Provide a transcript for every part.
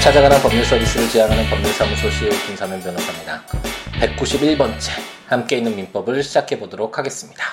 찾아가는 법률 서비스를 지향하는 법률사무소 CEO 김사면 변호사입니다. 191번째 함께 있는 민법을 시작해 보도록 하겠습니다.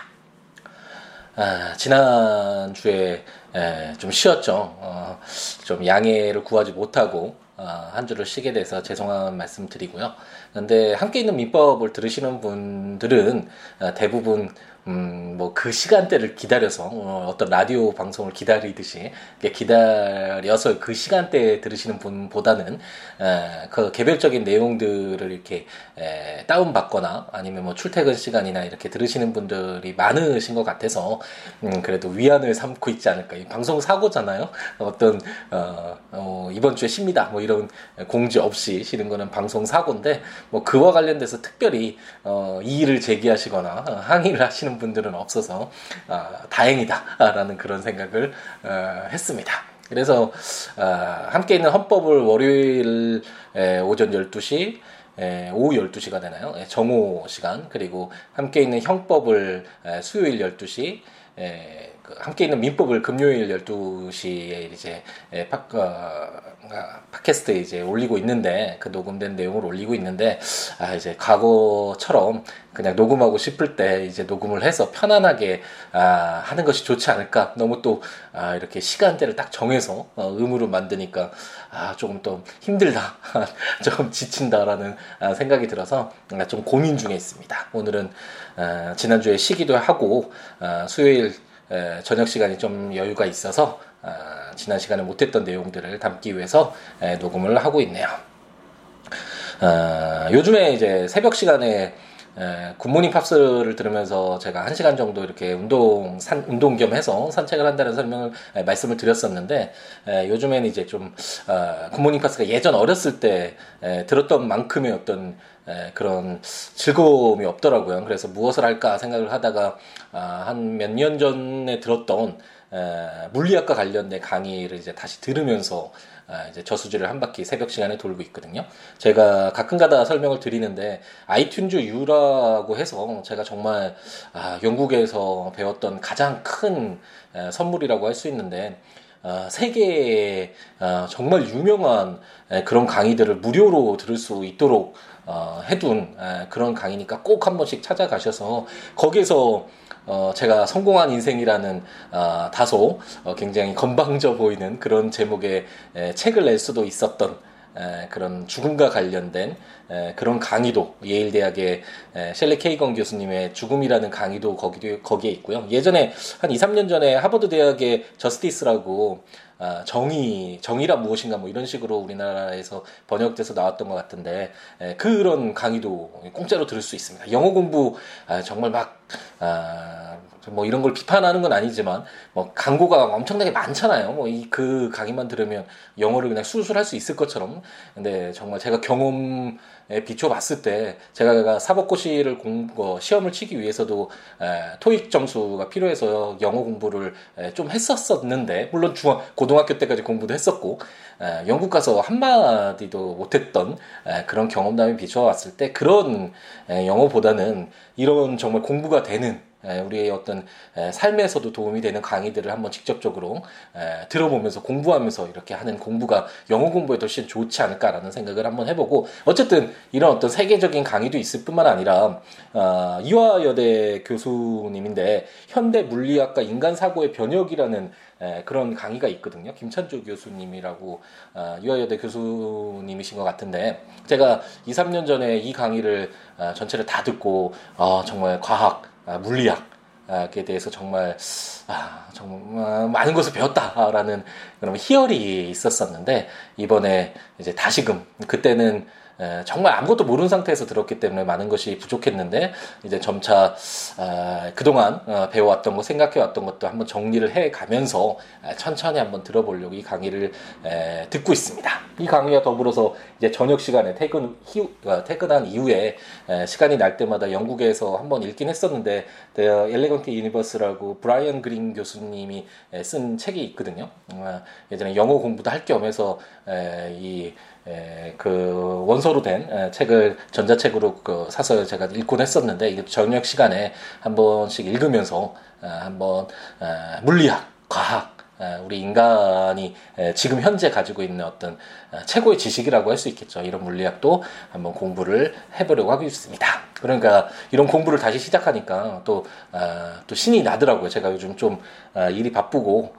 아, 지난주에 에, 좀 쉬었죠. 어, 좀 양해를 구하지 못하고 어, 한 주를 쉬게 돼서 죄송한 말씀 드리고요. 근데 함께 있는 민법을 들으시는 분들은 어, 대부분 음, 뭐 그 시간대를 기다려서 어, 떤 라디오 방송을 기다리듯이 기다려서 그 시간대에 들으시는 분보다는 에, 그 개별적인 내용들을 이렇게 에, 다운받거나 아니면 뭐 출퇴근 시간이나 이렇게 들으시는 분들이 많으신 것 같아서 음, 그래도 위안을 삼고 있지 않을까. 이 방송 사고잖아요. 어떤 어, 어, 이번 주에 쉽니다. 뭐 이런 공지 없이 쉬는 거는 방송 사고인데 뭐 그와 관련돼서 특별히 어, 이의를 제기하시거나 항의를 하시는 분들은 없어서 어, 다행이다라는 그런 생각을 어, 했습니다. 그래서 어, 함께 있는 헌법을 월요일 에, 오전 12시 에, 오후 12시가 되나요? 에, 정오 시간 그리고 함께 있는 형법을 에, 수요일 12시 에, 그 함께 있는 민법을 금요일 12시에 이제 에, 팟, 어, 팟캐스트에 이제 올리고 있는데 그 녹음된 내용을 올리고 있는데 아 이제 과거처럼 그냥 녹음하고 싶을 때 이제 녹음을 해서 편안하게 아 하는 것이 좋지 않을까. 너무 또 아 이렇게 시간대를 딱 정해서 어, 의무로 만드니까 아 조금 또 힘들다. 조금 지친다라는 아, 생각이 들어서 좀 고민 중에 있습니다. 오늘은 아, 지난주에 쉬기도 하고 아, 수요일 에, 저녁 시간이 좀 여유가 있어서 아, 지난 시간에 못했던 내용들을 담기 위해서 에, 녹음을 하고 있네요. 아, 요즘에 이제 새벽 시간에 에, Good Morning Pops를 들으면서 제가 한 시간 정도 이렇게 운동 산 운동 겸 해서 산책을 한다는 설명을 에, 말씀을 드렸었는데 에, 요즘에는 이제 좀 어, Good Morning Pops가 예전 어렸을 때 에, 들었던 만큼의 어떤 에, 그런 즐거움이 없더라고요. 그래서 무엇을 할까 생각을 하다가 아, 한 몇 년 전에 들었던 에, 물리학과 관련된 강의를 이제 다시 들으면서 아, 이제 저수지를 한 바퀴 새벽 시간에 돌고 있거든요. 제가 가끔가다 설명을 드리는데 아이튠즈 U라고 해서 제가 정말 아, 영국에서 배웠던 가장 큰 에, 선물이라고 할 수 있는데 어, 세계에 어, 정말 유명한 에, 그런 강의들을 무료로 들을 수 있도록 어, 해둔 에, 그런 강의니까 꼭 한 번씩 찾아가셔서 거기에서 어, 제가 성공한 인생이라는 어, 다소 어, 굉장히 건방져 보이는 그런 제목의 에, 책을 낼 수도 있었던 에, 그런 죽음과 관련된 에, 그런 강의도 예일 대학의 셸리 케이건 교수님의 죽음이라는 강의도 거기도 거기에 있고요. 예전에 한 2, 3년 전에 하버드 대학의 저스티스라고 아, 정의, 정의란 무엇인가 뭐 이런 식으로 우리나라에서 번역돼서 나왔던 것 같은데 에, 그런 강의도 공짜로 들을 수 있습니다. 영어 공부 아, 정말 막 아, 뭐 이런 걸 비판하는 건 아니지만 뭐 광고가 엄청나게 많잖아요. 뭐 이 그 강의만 들으면 영어를 그냥 술술 할 수 있을 것처럼. 근데 정말 제가 경험에 비춰 봤을 때 제가 사법고시를 공 어, 시험을 치기 위해서도 에, 토익 점수가 필요해서 영어 공부를 에, 좀 했었었는데 물론 중학 고등학교 때까지 공부도 했었고 에, 영국 가서 한 마디도 못했던 에, 그런 경험담에 비춰 봤을 때 그런 에, 영어보다는 이런 정말 공부가 되는 우리의 어떤 삶에서도 도움이 되는 강의들을 한번 직접적으로 들어보면서 공부하면서 이렇게 하는 공부가 영어 공부에 훨씬 좋지 않을까라는 생각을 한번 해보고 어쨌든 이런 어떤 세계적인 강의도 있을 뿐만 아니라 어, 이화여대 교수님인데 현대 물리학과 인간 사고의 변혁이라는 그런 강의가 있거든요. 김찬조 교수님이라고 어, 이화여대 교수님이신 것 같은데 제가 2, 3년 전에 이 강의를 어, 전체를 다 듣고 정말 과학 아, 물리학에 대해서 정말 아, 정말 많은 것을 배웠다라는 그런 희열이 있었었는데 이번에 이제 다시금 그때는 정말 아무것도 모르는 상태에서 들었기 때문에 많은 것이 부족했는데 이제 점차 아, 그동안 어, 배워왔던 거 생각해왔던 것도 한번 정리를 해가면서 천천히 한번 들어보려고 이 강의를 듣고 있습니다. 이 강의와 더불어서 이제 저녁 시간에 퇴근 히, 어, 퇴근한 이후에 시간이 날 때마다 영국에서 한번 읽긴 했었는데 Elegant Universe라고 브라이언 그린 교수님이 쓴 책이 있거든요. 어, 예전에 영어 공부도 할 겸 해서 이 그 원서로 된 책을 전자책으로 그 사서 제가 읽곤 했었는데 이게 저녁 시간에 한 번씩 읽으면서 어, 한번 어, 물리학, 과학 우리 인간이 지금 현재 가지고 있는 어떤 최고의 지식이라고 할 수 있겠죠. 이런 물리학도 한번 공부를 해보려고 하고 있습니다. 그러니까 이런 공부를 다시 시작하니까 또, 또 신이 나더라고요. 제가 요즘 좀 일이 바쁘고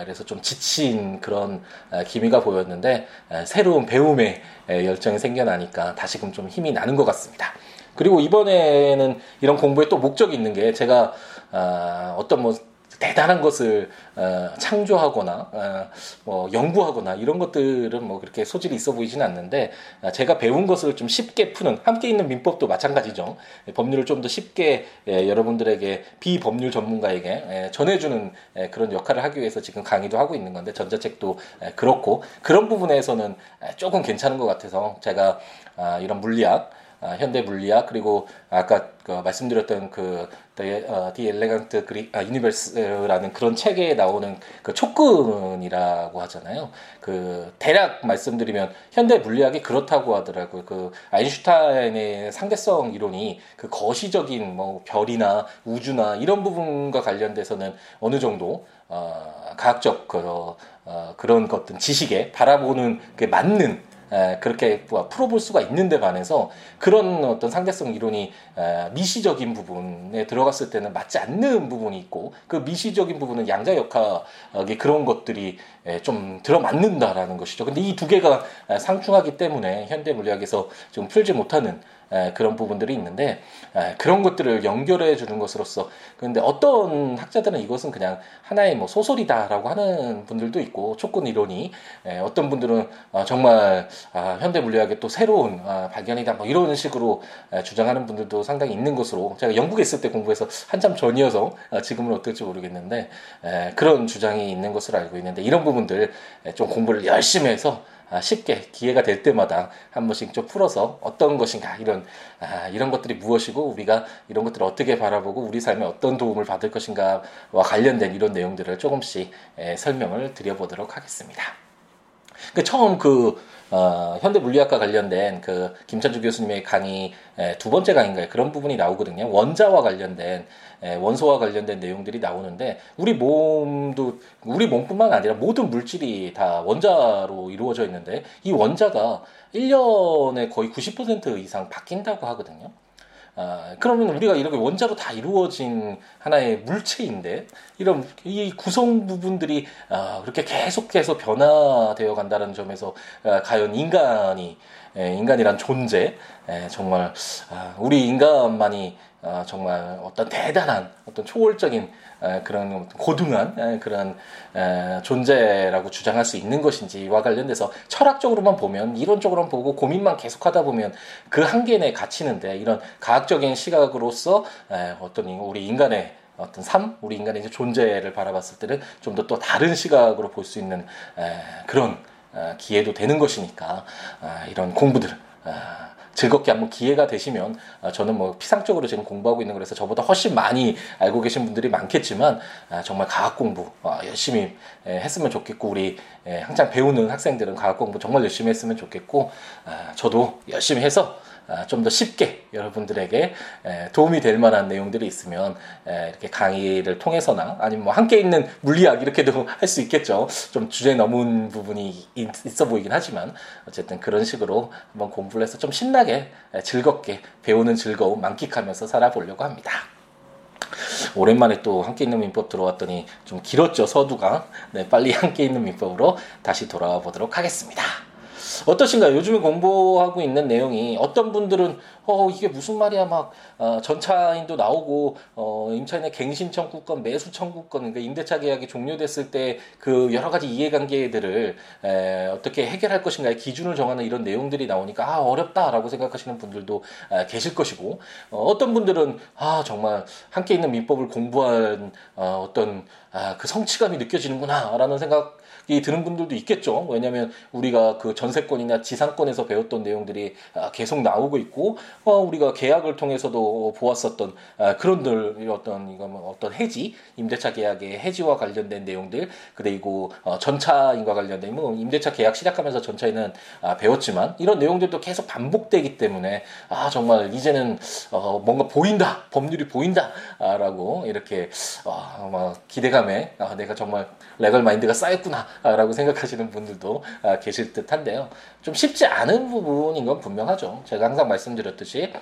그래서 좀 지친 그런 기미가 보였는데 새로운 배움의 열정이 생겨나니까 다시금 좀 힘이 나는 것 같습니다. 그리고 이번에는 이런 공부에 또 목적이 있는 게 제가 어떤 뭐 대단한 것을 어, 창조하거나 어, 뭐 연구하거나 이런 것들은 뭐 그렇게 소질이 있어 보이지는 않는데 어, 제가 배운 것을 좀 쉽게 푸는 함께 있는 민법도 마찬가지죠. 법률을 좀 더 쉽게 예, 여러분들에게 비법률 전문가에게 예, 전해주는 예, 그런 역할을 하기 위해서 지금 강의도 하고 있는 건데 전자책도 예, 그렇고 그런 부분에서는 예, 조금 괜찮은 것 같아서 제가 아, 이런 물리학 아, 현대 물리학 그리고 아까 그 말씀드렸던 그 The, 어, The Elegant 아, Universe라는 그런 책에 나오는 그 촉근이라고 하잖아요. 그 대략 말씀드리면 현대 물리학이 그렇다고 하더라고요. 그 아인슈타인의 상대성 이론이 그 거시적인 뭐 별이나 우주나 이런 부분과 관련돼서는 어느 정도 어, 과학적 그, 어, 그런 것들 지식에 바라보는 게 맞는 그렇게 뭐 풀어볼 수가 있는데 반해서 그런 어떤 상대성 이론이 미시적인 부분에 들어갔을 때는 맞지 않는 부분이 있고 그 미시적인 부분은 양자 역학의 그런 것들이 좀 들어맞는다라는 것이죠. 근데 이 두 개가 상충하기 때문에 현대 물리학에서 좀 풀지 못하는 그런 부분들이 있는데 그런 것들을 연결해 주는 것으로서 그런데 어떤 학자들은 이것은 그냥 하나의 뭐 소설이다라고 하는 분들도 있고 촉근 이론이 어떤 분들은 어, 정말 아, 현대 물리학의 또 새로운 아, 발견이다 뭐 이런 식으로 주장하는 분들도 상당히 있는 것으로 제가 영국에 있을 때 공부해서 한참 전이어서 아, 지금은 어떨지 모르겠는데 그런 주장이 있는 것으로 알고 있는데 이런 부분들 좀 공부를 열심히 해서 아, 쉽게 기회가 될 때마다 한 번씩 좀 풀어서 어떤 것인가 이런 아, 이런 것들이 무엇이고 우리가 이런 것들을 어떻게 바라보고 우리 삶에 어떤 도움을 받을 것인가와 관련된 이런 내용들을 조금씩 에, 설명을 드려보도록 하겠습니다. 그 처음 그 어, 현대 물리학과 관련된 그 김찬주 교수님의 강의 에, 두 번째 강의인가요? 그런 부분이 나오거든요. 원자와 관련된 에, 원소와 관련된 내용들이 나오는데 우리 몸도 우리 몸뿐만 아니라 모든 물질이 다 원자로 이루어져 있는데 이 원자가 1년에 거의 90% 이상 바뀐다고 하거든요. 아, 그러면 우리가 이렇게 원자로 다 이루어진 하나의 물체인데 이런 이 구성 부분들이 아, 그렇게 계속해서 변화되어 간다는 점에서 아, 과연 인간이 에, 인간이란 존재 에, 정말 아, 우리 인간만이 아, 정말 어떤 대단한 어떤 초월적인 그런 고등한 그런 존재라고 주장할 수 있는 것인지와 관련돼서 철학적으로만 보면 이론적으로만 보고 고민만 계속하다 보면 그 한계 내에 갇히는데 이런 과학적인 시각으로서 어떤 우리 인간의 어떤 삶, 우리 인간의 존재를 바라봤을 때는 좀 더 또 다른 시각으로 볼 수 있는 그런 기회도 되는 것이니까 아, 이런 공부들 즐겁게 한번 기회가 되시면 어, 저는 뭐 피상적으로 지금 공부하고 있는 거라서 저보다 훨씬 많이 알고 계신 분들이 많겠지만 아, 정말 과학 공부 어, 열심히 했으면 좋겠고 우리 항상 배우는 학생들은 과학 공부 정말 열심히 했으면 좋겠고 아, 저도 열심히 해서 아, 좀 더 쉽게 여러분들에게 도움이 될 만한 내용들이 있으면 이렇게 강의를 통해서나 아니면 뭐 함께 있는 물리학 이렇게도 할 수 있겠죠. 좀 주제 넘은 부분이 있어 보이긴 하지만 어쨌든 그런 식으로 한번 공부를 해서 좀 신나게 즐겁게 배우는 즐거움 만끽하면서 살아보려고 합니다. 오랜만에 또 함께 있는 민법 들어왔더니 좀 길었죠 서두가 네 빨리 함께 있는 민법으로 다시 돌아와 보도록 하겠습니다. 어떠신가요? 요즘에 공부하고 있는 내용이 어떤 분들은 어 이게 무슨 말이야 막 어, 전차인도 나오고 어, 임차인의 갱신 청구권, 매수 청구권, 그러니까 임대차 계약이 종료됐을 때 그 여러 가지 이해관계들을 에, 어떻게 해결할 것인가의 기준을 정하는 이런 내용들이 나오니까 아 어렵다라고 생각하시는 분들도 에, 계실 것이고 어, 어떤 분들은 아 정말 함께 있는 민법을 공부한 어, 어떤 아, 그 성취감이 느껴지는구나라는 생각 드는 분들도 있겠죠. 왜냐하면 우리가 그 전세권이나 지상권에서 배웠던 내용들이 아, 계속 나오고 있고 어, 우리가 계약을 통해서도 보았었던 아, 그런 들 어떤 이거 뭐 어떤 해지 임대차 계약의 해지와 관련된 내용들 그리고 어, 전차인과 관련된 뭐 임대차 계약 시작하면서 전차에는 아, 배웠지만 이런 내용들도 계속 반복되기 때문에 아 정말 이제는 어, 뭔가 보인다 법률이 보인다라고 이렇게 어, 기대감에 아, 내가 정말 레걸 마인드가 쌓였구나 라고 생각하시는 분들도 아, 계실 듯 한데요. 좀 쉽지 않은 부분인 건 분명하죠. 제가 항상 말씀드렸듯이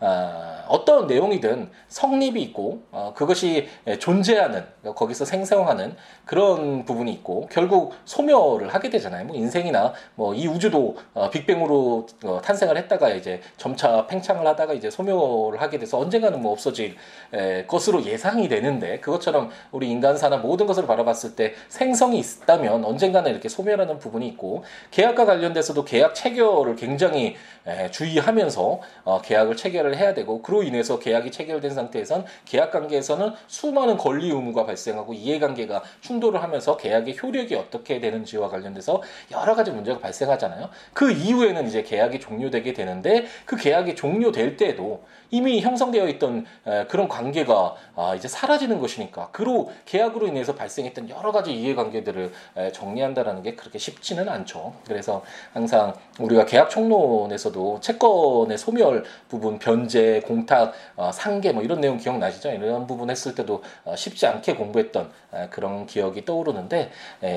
어, 어떤 내용이든 성립이 있고 어, 그것이 존재하는 거기서 생성하는 그런 부분이 있고 결국 소멸을 하게 되잖아요. 뭐 인생이나 뭐 이 우주도 어, 빅뱅으로 어, 탄생을 했다가 이제 점차 팽창을 하다가 이제 소멸을 하게 돼서 언젠가는 뭐 없어질 에, 것으로 예상이 되는데 그것처럼 우리 인간사나 모든 것을 바라봤을 때 생성이 있다면 언젠가는 이렇게 소멸하는 부분이 있고 계약과 관련돼서도 계약 체결을 굉장히 에, 주의하면서 어, 계약을 체결 을 해야 되고 그로 인해서 계약이 체결된 상태에선 계약 관계에서는 수많은 권리 의무가 발생하고 이해관계가 충돌을 하면서 계약의 효력이 어떻게 되는지와 관련돼서 여러 가지 문제가 발생하잖아요. 그 이후에는 이제 계약이 종료되게 되는데 그 계약이 종료될 때에도 이미 형성되어 있던 그런 관계가 아, 이제 사라지는 것이니까 그로 계약으로 인해서 발생했던 여러 가지 이해관계들을 정리한다라는 게 그렇게 쉽지는 않죠. 그래서 항상 우리가 계약 총론에서도 채권의 소멸 부분 변제, 공탁, 어, 상계 뭐 이런 내용 기억나시죠? 이런 부분 했을 때도 어, 쉽지 않게 공부했던 그런 기억이 떠오르는데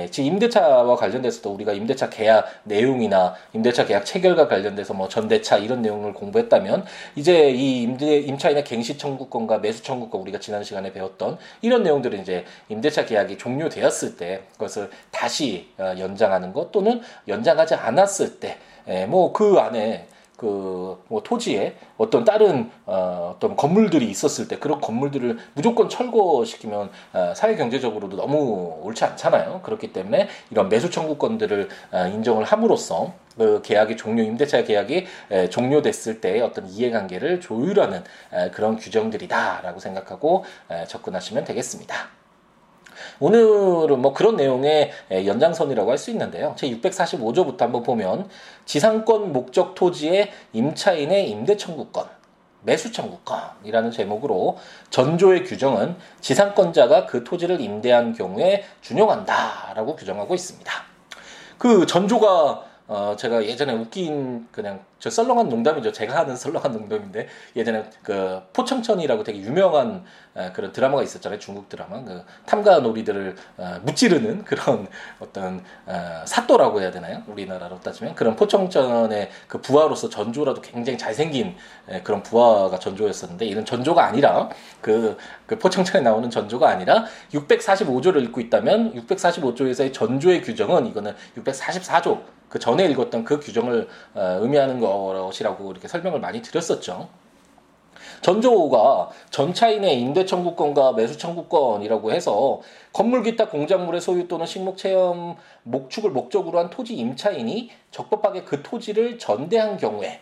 지금 임대차와 관련돼서도 우리가 임대차 계약 내용이나 임대차 계약 체결과 관련돼서 뭐 전대차 이런 내용을 공부했다면 이제 이 임대 임차인의 갱시 청구권과 매수 청구권 우리가 지난 시간에 배웠던 이런 내용들은 이제 임대차 계약이 종료되었을 때 그것을 다시 어, 연장하는 것 또는 연장하지 않았을 때 뭐 그 안에 그뭐 토지에 어떤 다른 어, 어떤 건물들이 있었을 때 그런 건물들을 무조건 철거시키면 어, 사회 경제적으로도 너무 옳지 않잖아요. 그렇기 때문에 이런 매수 청구권들을 어, 인정을 함으로써 그 계약이 종료 임대차 계약이 에, 종료됐을 때 어떤 이해관계를 조율하는 에, 그런 규정들이다라고 생각하고 에, 접근하시면 되겠습니다. 오늘은 뭐 그런 내용의 연장선이라고 할 수 있는데요. 제 645조부터 한번 보면 지상권 목적 토지의 임차인의 임대 청구권 매수 청구권이라는 제목으로 전조의 규정은 지상권자가 그 토지를 임대한 경우에 준용한다라고 규정하고 있습니다. 그 전조가 어 제가 예전에 웃긴 그냥 저 썰렁한 농담이죠. 제가 하는 썰렁한 농담인데 예전에 그 포청천이라고 되게 유명한 그런 드라마가 있었잖아요. 중국 드라마. 그 탐가 놀이들을 어, 무찌르는 그런 어떤 어, 사또라고 해야 되나요? 우리나라로 따지면 그런 포청천의 그 부하로서 전조라도 굉장히 잘생긴 그런 부하가 전조였었는데 이런 전조가 아니라 그, 그 포청천에 나오는 전조가 아니라 645조를 읽고 있다면 645조에서의 전조의 규정은 이거는 644조 그 전에 읽었던 그 규정을 어, 의미하는 것이라고 이렇게 설명을 많이 드렸었죠. 전조가 전차인의 임대 청구권과 매수 청구권이라고 해서 건물 기타 공작물의 소유 또는 식목 체험 목축을 목적으로 한 토지 임차인이 적법하게 그 토지를 전대한 경우에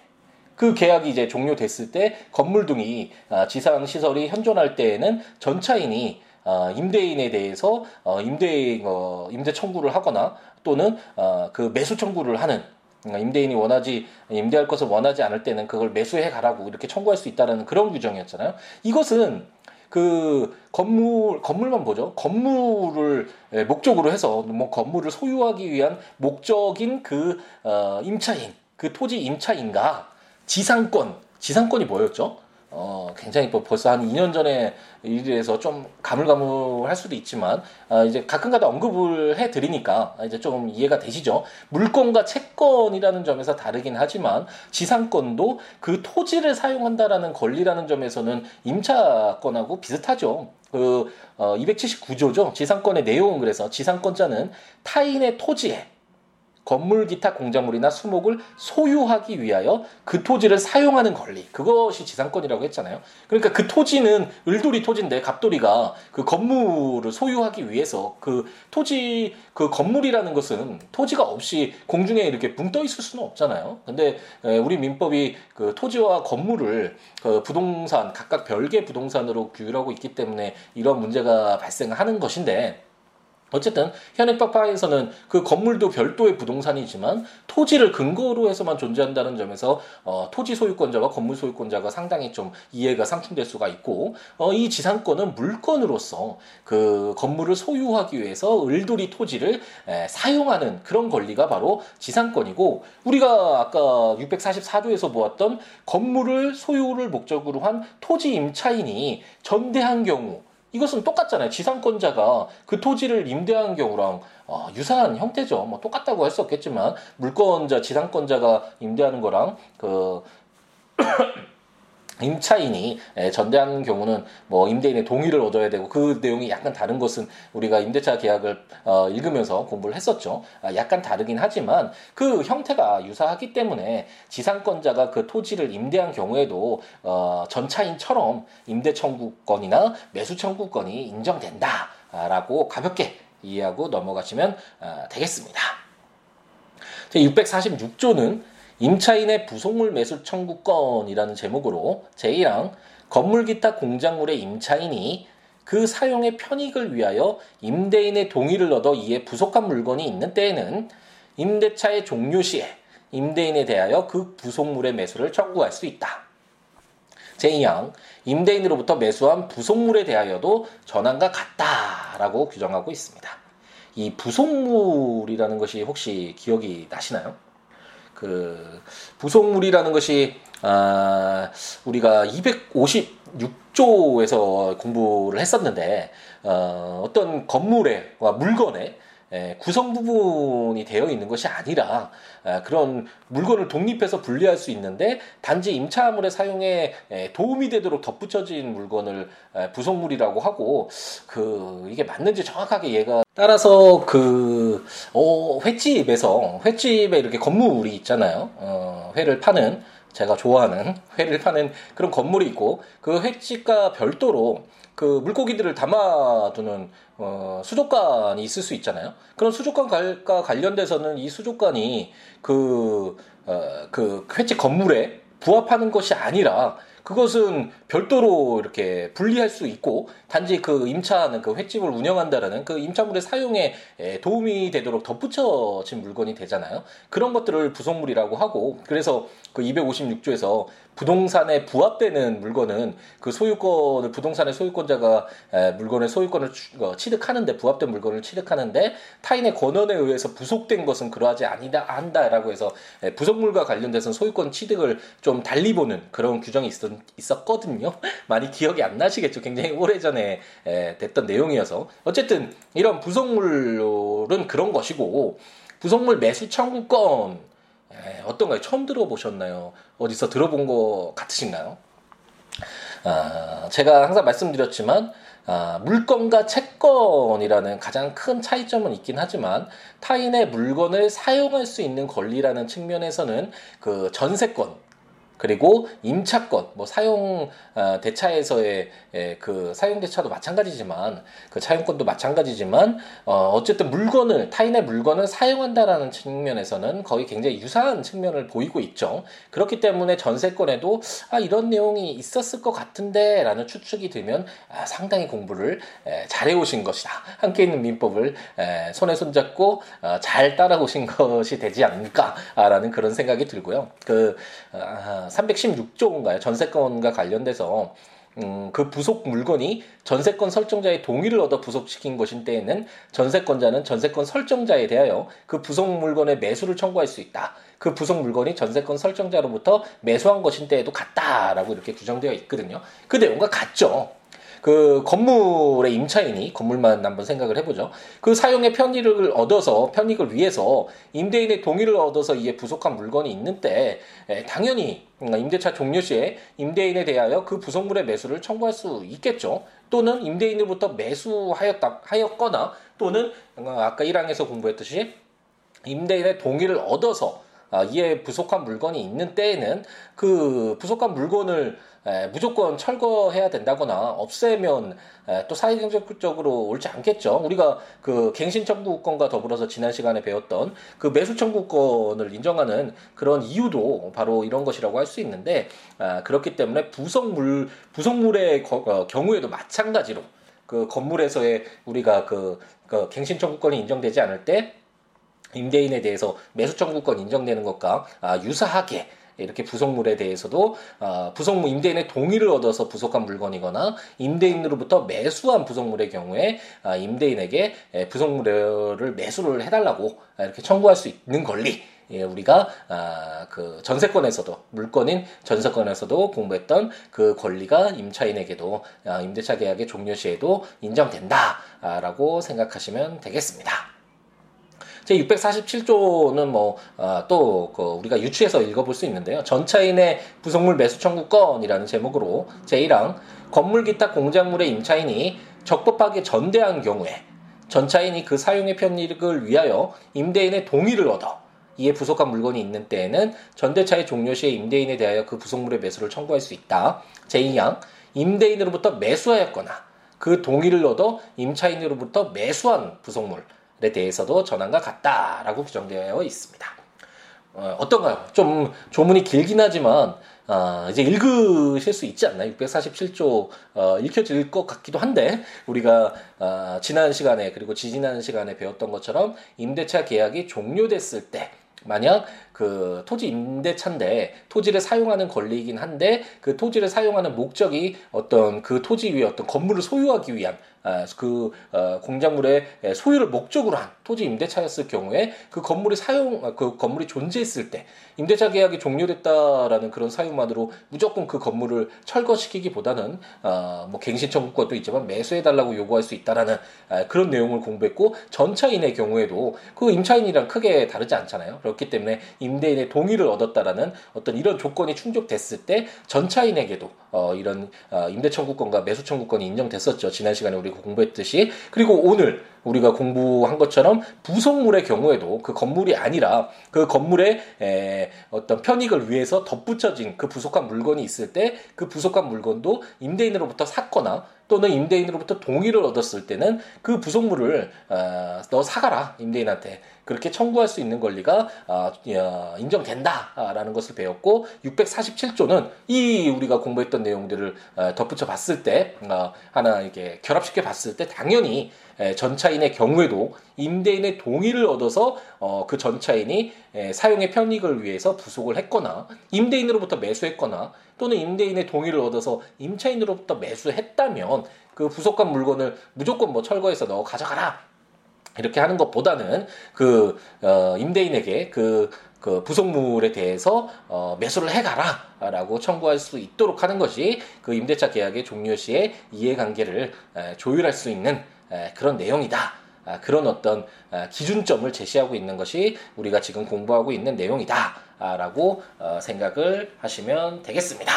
그 계약이 이제 종료됐을 때 건물 등이 아, 지상 시설이 현존할 때에는 전차인이 어, 임대인에 대해서 어, 임대 어, 임대 청구를 하거나 또는 어, 그 매수 청구를 하는 그러니까 임대인이 원하지 임대할 것을 원하지 않을 때는 그걸 매수해 가라고 이렇게 청구할 수 있다라는 그런 규정이었잖아요. 이것은 그 건물 건물만 보죠. 건물을 예, 목적으로 해서 뭐 건물을 소유하기 위한 목적인 그 어, 임차인 그 토지 임차인과 지상권 지상권이 뭐였죠? 어, 굉장히 뭐 벌써 한 2년 전에 일에서 좀 가물가물할 수도 있지만 아, 이제 가끔가다 언급을 해드리니까 이제 좀 이해가 되시죠. 물건과 채권이라는 점에서 다르긴 하지만 지상권도 그 토지를 사용한다라는 권리라는 점에서는 임차권하고 비슷하죠. 그 어, 279조죠. 지상권의 내용은 그래서 지상권자는 타인의 토지에 건물 기타 공작물이나 수목을 소유하기 위하여 그 토지를 사용하는 권리 그것이 지상권이라고 했잖아요. 그러니까 그 토지는 을돌이 토지인데 갑돌이가 그 건물을 소유하기 위해서 그 토지 그 건물이라는 것은 토지가 없이 공중에 이렇게 붕떠 있을 수는 없잖아요. 근데 우리 민법이 그 토지와 건물을 그 부동산 각각 별개 부동산으로 규율하고 있기 때문에 이런 문제가 발생하는 것인데 어쨌든 현행법화에서는 그 건물도 별도의 부동산이지만 토지를 근거로 해서만 존재한다는 점에서 어, 토지 소유권자와 건물 소유권자가 상당히 좀 이해가 상충될 수가 있고 어, 이 지상권은 물건으로서 그 건물을 소유하기 위해서 을돌이 토지를 에, 사용하는 그런 권리가 바로 지상권이고 우리가 아까 644조에서 보았던 건물을 소유를 목적으로 한 토지 임차인이 전대한 경우 이것은 똑같잖아요. 지상권자가 그 토지를 임대한 경우랑 어, 유사한 형태죠. 뭐 똑같다고 할 수 없겠지만 물권자, 지상권자가 임대하는 거랑 그 임차인이 전대하는 경우는 뭐 임대인의 동의를 얻어야 되고 그 내용이 약간 다른 것은 우리가 임대차 계약을 어 읽으면서 공부를 했었죠. 아, 약간 다르긴 하지만 그 형태가 유사하기 때문에 지상권자가 그 토지를 임대한 경우에도 어 전차인처럼 임대 청구권이나 매수 청구권이 인정된다라고 가볍게 이해하고 넘어가시면 어 되겠습니다. 제 646조는 임차인의 부속물 매수 청구권이라는 제목으로 제1항 건물 기타 공작물의 임차인이 그 사용의 편익을 위하여 임대인의 동의를 얻어 이에 부속한 물건이 있는 때에는 임대차의 종료 시에 임대인에 대하여 그 부속물의 매수를 청구할 수 있다. 제2항 임대인으로부터 매수한 부속물에 대하여도 전환과 같다라고 규정하고 있습니다. 이 부속물이라는 것이 혹시 기억이 나시나요? 그 부속물이라는 것이 아 우리가 256조에서 공부를 했었는데 어, 어떤 건물에 물건에 에, 구성 부분이 되어 있는 것이 아니라 에, 그런 물건을 독립해서 분리할 수 있는데 단지 임차물의 사용에 에, 도움이 되도록 덧붙여진 물건을 에, 부속물이라고 하고 그 이게 맞는지 정확하게 얘가 따라서 그 어, 횟집에서 횟집에 이렇게 건물이 있잖아요. 어, 회를 파는 제가 좋아하는 회를 파는 그런 건물이 있고 그 횟집과 별도로 그 물고기들을 담아두는 어, 수족관이 있을 수 있잖아요. 그런 수족관과 관련돼서는 이 수족관이 그, 어, 그 횟집 건물에 부합하는 것이 아니라 그것은 별도로 이렇게 분리할 수 있고 단지 그 임차하는 그 횟집을 운영한다라는 그 임차물의 사용에 도움이 되도록 덧붙여진 물건이 되잖아요. 그런 것들을 부속물이라고 하고 그래서 그 256조에서 부동산에 부합되는 물건은 그 소유권을 부동산의 소유권자가 물건의 소유권을 어, 취득하는데 부합된 물건을 취득하는데 타인의 권한에 의해서 부속된 것은 그러하지 아니다 한다라고 해서 부속물과 관련돼서 소유권 취득을 좀 달리 보는 그런 규정이 있었, 있었거든요. 많이 기억이 안 나시겠죠. 굉장히 오래전에 됐던 내용이어서 어쨌든 이런 부속물은 그런 것이고 부속물 매수 청구권 에, 어떤가요? 처음 들어보셨나요? 어디서 들어본 것 같으신가요? 아, 제가 항상 말씀드렸지만 아, 물건과 채권이라는 가장 큰 차이점은 있긴 하지만 타인의 물건을 사용할 수 있는 권리라는 측면에서는 그 전세권 그리고 임차권, 뭐 사용 어, 대차에서의 그 사용 대차도 마찬가지지만 그 차용권도 마찬가지지만 어 어쨌든 물건을 타인의 물건을 사용한다라는 측면에서는 거의 굉장히 유사한 측면을 보이고 있죠. 그렇기 때문에 전세권에도 아 이런 내용이 있었을 것 같은데라는 추측이 들면 아, 상당히 공부를 에, 잘해 오신 것이다. 함께 있는 민법을 에, 손에 손잡고 어, 잘 따라오신 것이 되지 않을까라는 그런 생각이 들고요. 그 아, 316조인가요? 전세권과 관련돼서 음, 그 부속 물건이 전세권 설정자의 동의를 얻어 부속시킨 것인 때에는 전세권자는 전세권 설정자에 대하여 그 부속 물건의 매수를 청구할 수 있다. 그 부속 물건이 전세권 설정자로부터 매수한 것인 때에도 같다라고 이렇게 규정되어 있거든요. 그 내용과 같죠. 그 건물의 임차인이 건물만 한번 생각을 해보죠. 그 사용의 편익을 얻어서 편익을 위해서 임대인의 동의를 얻어서 이에 부속한 물건이 있는 때 당연히 임대차 종료 시에 임대인에 대하여 그 부속물의 매수를 청구할 수 있겠죠. 또는 임대인으로부터 매수하였다 하였거나 또는 아까 1항에서 공부했듯이 임대인의 동의를 얻어서 아, 이에 부속한 물건이 있는 때에는 그 부속한 물건을 에, 무조건 철거해야 된다거나 없애면 에, 또 사회경제적으로 옳지 않겠죠. 우리가 그 갱신 청구권과 더불어서 지난 시간에 배웠던 그 매수 청구권을 인정하는 그런 이유도 바로 이런 것이라고 할 수 있는데 아, 그렇기 때문에 부속물 부속물의 거, 어, 경우에도 마찬가지로 그 건물에서의 우리가 그, 그 갱신 청구권이 인정되지 않을 때 임대인에 대해서 매수 청구권 인정되는 것과 아, 유사하게 이렇게 부속물에 대해서도 어, 부속물 임대인의 동의를 얻어서 부속한 물건이거나 임대인으로부터 매수한 부속물의 경우에 아, 임대인에게 부속물을 매수를 해달라고 이렇게 청구할 수 있는 권리. 예, 우리가 아, 그 전세권에서도 물건인 전세권에서도 공부했던 그 권리가 임차인에게도 아, 임대차 계약의 종료 시에도 인정된다라고 생각하시면 되겠습니다. 제 647조는 뭐또 아, 그 우리가 유추해서 읽어볼 수 있는데요. 전차인의 부속물 매수 청구권이라는 제목으로 제1항 건물 기타 공작물의 임차인이 적법하게 전대한 경우에 전차인이 그 사용의 편익을 위하여 임대인의 동의를 얻어 이에 부속한 물건이 있는 때에는 전대차의 종료 시에 임대인에 대하여 그 부속물의 매수를 청구할 수 있다. 제2항 임대인으로부터 매수하였거나 그 동의를 얻어 임차인으로부터 매수한 부속물 에 대해서도 전환과 같다라고 규정되어 있습니다. 어, 떤가요좀 조문이 길긴 하지만 어, 이제 읽으실 수 있지 않나요? 647조 어, 읽혀질 것 같기도 한데 우리가 어, 지난 시간에 그리고 지지난 시간에 배웠던 것처럼 임대차 계약이 종료됐을 때 만약 그 토지 임대차인데 토지를 사용하는 권리이긴 한데 그 토지를 사용하는 목적이 어떤 그 토지 위에 어떤 건물을 소유하기 위한 아, 그 어, 공작물의 소유를 목적으로 한 토지 임대차였을 경우에 그 건물이 사용 아, 그 건물이 존재했을 때 임대차 계약이 종료됐다라는 그런 사유만으로 무조건 그 건물을 철거시키기보다는 어, 뭐 갱신 청구권도 있지만 매수해 달라고 요구할 수 있다라는 아, 그런 내용을 공부했고 전차인의 경우에도 그 임차인이랑 크게 다르지 않잖아요. 그렇기 때문에 임대인의 동의를 얻었다라는 어떤 이런 조건이 충족됐을 때 전차인에게도 어, 이런 어, 임대 청구권과 매수 청구권이 인정됐었죠. 지난 시간에 우리 공부했듯이 그리고 오늘 우리가 공부한 것처럼 부속물의 경우에도 그 건물이 아니라 그 건물의 에, 어떤 편익을 위해서 덧붙여진 그 부속한 물건이 있을 때 그 부속한 물건도 임대인으로부터 샀거나 또는 임대인으로부터 동의를 얻었을 때는 그 부속물을 어, 너 사가라 임대인한테. 그렇게 청구할 수 있는 권리가 어, 인정된다라는 것을 배웠고 647조는 이 우리가 공부했던 내용들을 어, 덧붙여 봤을 때 어, 하나 이렇게 결합시켜 봤을 때 당연히 전차인의 경우에도 임대인의 동의를 얻어서 어, 그 전차인이 사용의 편익을 위해서 부속을 했거나 임대인으로부터 매수했거나 또는 임대인의 동의를 얻어서 임차인으로부터 매수했다면 그 부속한 물건을 무조건 뭐 철거해서 너 가져가라! 이렇게 하는 것보다는 그 어, 임대인에게 그, 그 부속물에 대해서 어, 매수를 해가라라고 청구할 수 있도록 하는 것이 그 임대차 계약의 종료 시에 이해관계를 에, 조율할 수 있는 에, 그런 내용이다. 아, 그런 어떤 아, 기준점을 제시하고 있는 것이 우리가 지금 공부하고 있는 내용이다라고 어, 생각을 하시면 되겠습니다.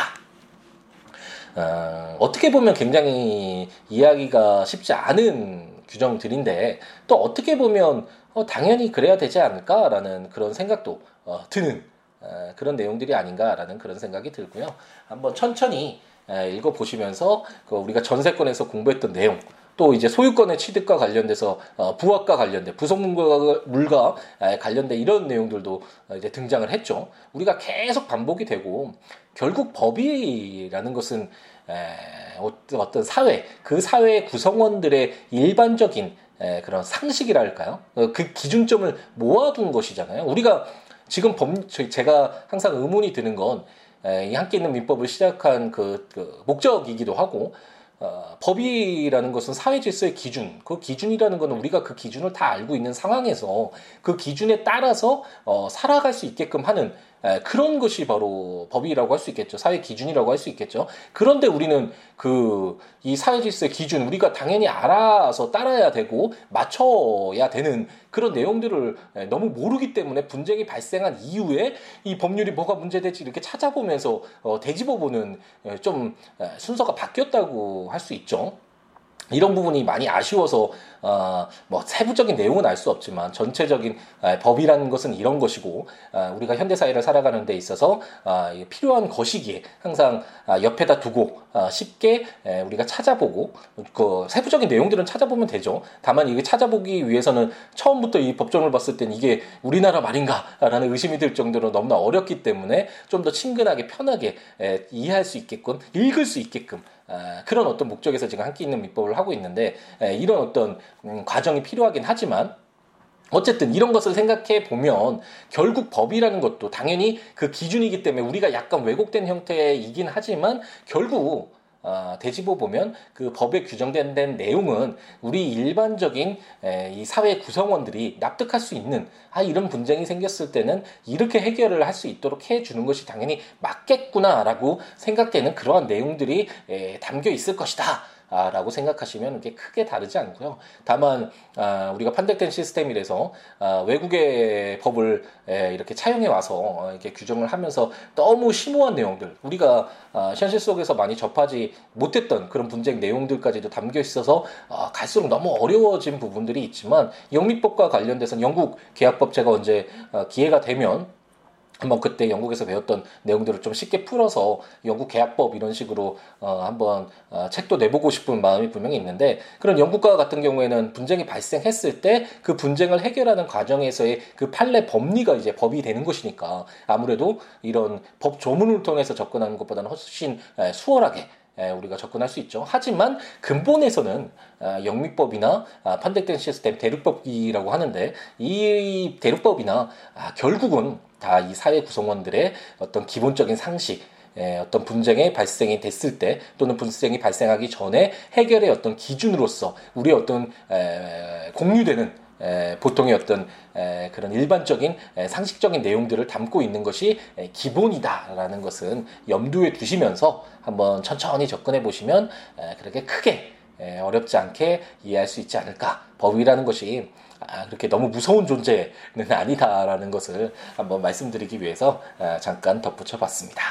어, 어떻게 보면 굉장히 이해하기가 쉽지 않은 규정들인데 또 어떻게 보면 어, 당연히 그래야 되지 않을까라는 그런 생각도 어, 드는 어, 그런 내용들이 아닌가라는 그런 생각이 들고요. 한번 천천히 에, 읽어보시면서 그 우리가 전세권에서 공부했던 내용 또 이제 소유권의 취득과 관련돼서 어, 부합과 관련된 부속물과 물과 관련된 이런 내용들도 이제 등장을 했죠. 우리가 계속 반복이 되고 결국 법이라는 것은 어떤 사회 그 사회의 구성원들의 일반적인 그런 상식이랄까요? 어, 그 기준점을 모아둔 것이잖아요. 우리가 지금 법 제가 항상 의문이 드는 건 이 함께 있는 민법을 시작한 그, 그 목적이기도 하고 어, 법이라는 것은 사회 질서의 기준, 그 기준이라는 것은 우리가 그 기준을 다 알고 있는 상황에서 그 기준에 따라서 어, 살아갈 수 있게끔 하는 에, 그런 것이 바로 법이라고 할 수 있겠죠. 사회 기준이라고 할 수 있겠죠. 그런데 우리는 그 이 사회 질서의 기준 우리가 당연히 알아서 따라야 되고 맞춰야 되는 그런 내용들을 에, 너무 모르기 때문에 분쟁이 발생한 이후에 이 법률이 뭐가 문제될지 이렇게 찾아보면서 어, 되짚어보는 에, 좀 에, 순서가 바뀌었다고 할 수 있죠. 이런 부분이 많이 아쉬워서 어, 뭐 세부적인 내용은 알 수 없지만 전체적인 어, 법이라는 것은 이런 것이고 어, 우리가 현대 사회를 살아가는 데 있어서 어, 필요한 것이기에 항상 어, 옆에다 두고 어, 쉽게 에, 우리가 찾아보고 그 세부적인 내용들은 찾아보면 되죠. 다만 이게 찾아보기 위해서는 처음부터 이 법정을 봤을 땐 이게 우리나라 말인가라는 의심이 들 정도로 너무나 어렵기 때문에 좀 더 친근하게 편하게 에, 이해할 수 있게끔 읽을 수 있게끔 아, 그런 어떤 목적에서 지금 한끼 있는 민법을 하고 있는데 에, 이런 어떤 음, 과정이 필요하긴 하지만 어쨌든 이런 것을 생각해 보면 결국 법이라는 것도 당연히 그 기준이기 때문에 우리가 약간 왜곡된 형태이긴 하지만 결국 어, 되짚어 보면 그 법에 규정된 된 내용은 우리 일반적인 에, 이 사회 구성원들이 납득할 수 있는 아 이런 분쟁이 생겼을 때는 이렇게 해결을 할 수 있도록 해 주는 것이 당연히 맞겠구나라고 생각되는 그러한 내용들이 에, 담겨 있을 것이다. 아, 라고 생각하시면 이게 크게 다르지 않고요. 다만 아, 우리가 판택된 시스템이라서 아, 외국의 법을 에, 이렇게 차용해 와서 어, 이렇게 규정을 하면서 너무 심오한 내용들 우리가 아, 현실 속에서 많이 접하지 못했던 그런 분쟁 내용들까지도 담겨 있어서 아, 갈수록 너무 어려워진 부분들이 있지만 영미법과 관련돼서는 영국 계약법 제가 언제 아, 기회가 되면 한번 그때 영국에서 배웠던 내용들을 좀 쉽게 풀어서 영국 계약법 이런 식으로 어 한번 어 책도 내보고 싶은 마음이 분명히 있는데 그런 영국과 같은 경우에는 분쟁이 발생했을 때 그 분쟁을 해결하는 과정에서의 그 판례 법리가 이제 법이 되는 것이니까 아무래도 이런 법 조문을 통해서 접근하는 것보다는 훨씬 수월하게 우리가 접근할 수 있죠. 하지만 근본에서는 아, 영미법이나 아, 판택된 시스템 대륙법이라고 하는데 이 대륙법이나 아, 결국은 다 이 사회 구성원들의 어떤 기본적인 상식 어떤 분쟁이 발생이 됐을 때 또는 분쟁이 발생하기 전에 해결의 어떤 기준으로서 우리의 어떤 공유되는 보통의 어떤 그런 일반적인 상식적인 내용들을 담고 있는 것이 기본이다라는 것은 염두에 두시면서 한번 천천히 접근해 보시면 그렇게 크게 어렵지 않게 이해할 수 있지 않을까. 법이라는 것이 아, 그렇게 너무 무서운 존재는 아니다라는 것을 한번 말씀드리기 위해서 잠깐 덧붙여 봤습니다.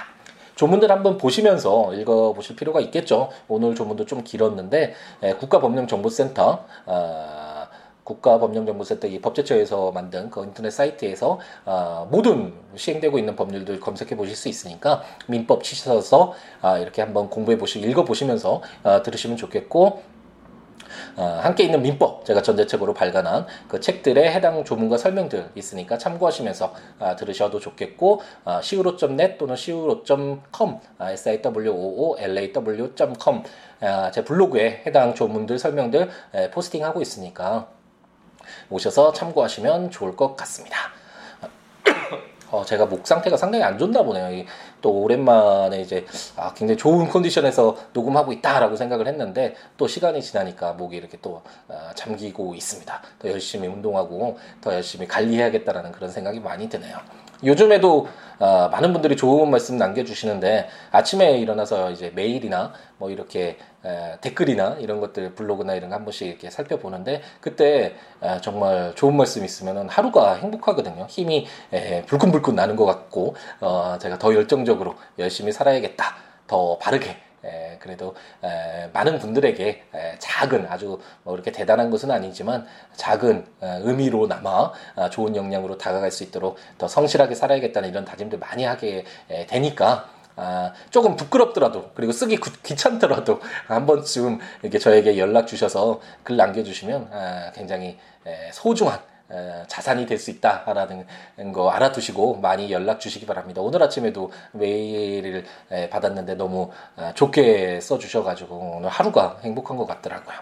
조문들 한번 보시면서 읽어보실 필요가 있겠죠. 오늘 조문도 좀 길었는데 국가법령정보센터 아, 국가법령정보센터 이 법제처에서 만든 그 인터넷 사이트에서 어, 모든 시행되고 있는 법률들 검색해 보실 수 있으니까 민법 치셔서 아, 이렇게 한번 공부해 보시고 읽어 보시면서 아, 들으시면 좋겠고 어, 함께 있는 민법 제가 전대책으로 발간한 그 책들의 해당 조문과 설명들 있으니까 참고하시면서 아, 들으셔도 좋겠고 아, siwo.net 또는 siwo.com 아, siwoolaw.com 아, 제 블로그에 해당 조문들 설명들 에, 포스팅하고 있으니까 오셔서 참고하시면 좋을 것 같습니다. 어, 제가 목 상태가 상당히 안 좋나 보네요. 또 오랜만에 이제 아, 굉장히 좋은 컨디션에서 녹음하고 있다라고 생각을 했는데 또 시간이 지나니까 목이 이렇게 또 아, 잠기고 있습니다. 더 열심히 운동하고 더 열심히 관리해야겠다라는 그런 생각이 많이 드네요. 요즘에도 어, 많은 분들이 좋은 말씀 남겨주시는데 아침에 일어나서 이제 메일이나 뭐 이렇게 에, 댓글이나 이런 것들 블로그나 이런 거 한 번씩 이렇게 살펴보는데 그때 에, 정말 좋은 말씀 있으면 하루가 행복하거든요. 힘이 에, 불끈불끈 나는 것 같고 어, 제가 더 열정적으로 열심히 살아야겠다. 더 바르게 에, 그래도 에, 많은 분들에게 에, 작은 아주 뭐 그렇게 대단한 것은 아니지만 작은 에, 의미로 남아 아, 좋은 역량으로 다가갈 수 있도록 더 성실하게 살아야겠다는 이런 다짐들 많이 하게 에, 되니까 아, 조금 부끄럽더라도 그리고 쓰기 구, 귀찮더라도 한 번쯤 이렇게 저에게 연락 주셔서 글 남겨주시면 아, 굉장히 에, 소중한 자산이 될 수 있다라는 거 알아두시고 많이 연락 주시기 바랍니다. 오늘 아침에도 메일을 받았는데 너무 아, 좋게 써주셔가지고 오늘 하루가 행복한 것 같더라고요.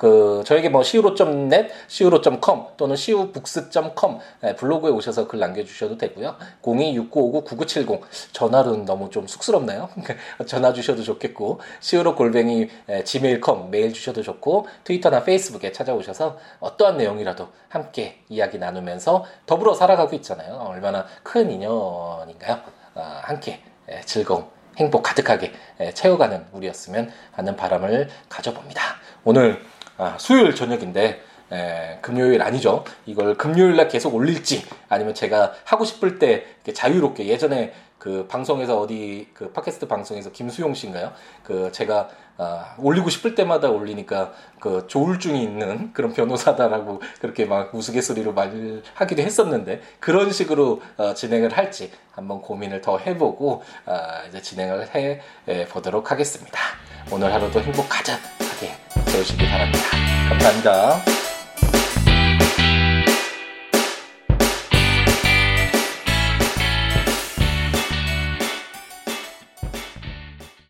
그 저에게 뭐 siwo.net, siwo.com 또는 siwobooks.com 블로그에 오셔서 글 남겨주셔도 되고요. 026959-9970 전화로는 너무 좀 쑥스럽나요? 전화 주셔도 좋겠고 siwo 골뱅이 gmail.com 메일 주셔도 좋고 트위터나 페이스북에 찾아오셔서 어떠한 내용이라도 함께 이야기 나누면서 더불어 살아가고 있잖아요. 얼마나 큰 인연인가요? 아, 함께 즐거움 행복 가득하게 채워가는 우리였으면 하는 바람을 가져봅니다. 오늘 아, 수요일 저녁인데 에, 금요일 아니죠. 이걸 금요일 날 계속 올릴지 아니면 제가 하고 싶을 때 자유롭게 예전에 그 방송에서 어디 그 팟캐스트 방송에서 김수용 씨인가요? 그 제가 아, 올리고 싶을 때마다 올리니까 그 조울증이 있는 그런 변호사다라고 그렇게 막 우스갯소리로 말하기도 했었는데 그런 식으로 어, 진행을 할지 한번 고민을 더 해보고 아, 이제 진행을 해 보도록 하겠습니다. 오늘 하루도 행복 가득하게 되시기 바랍니다. 감사합니다.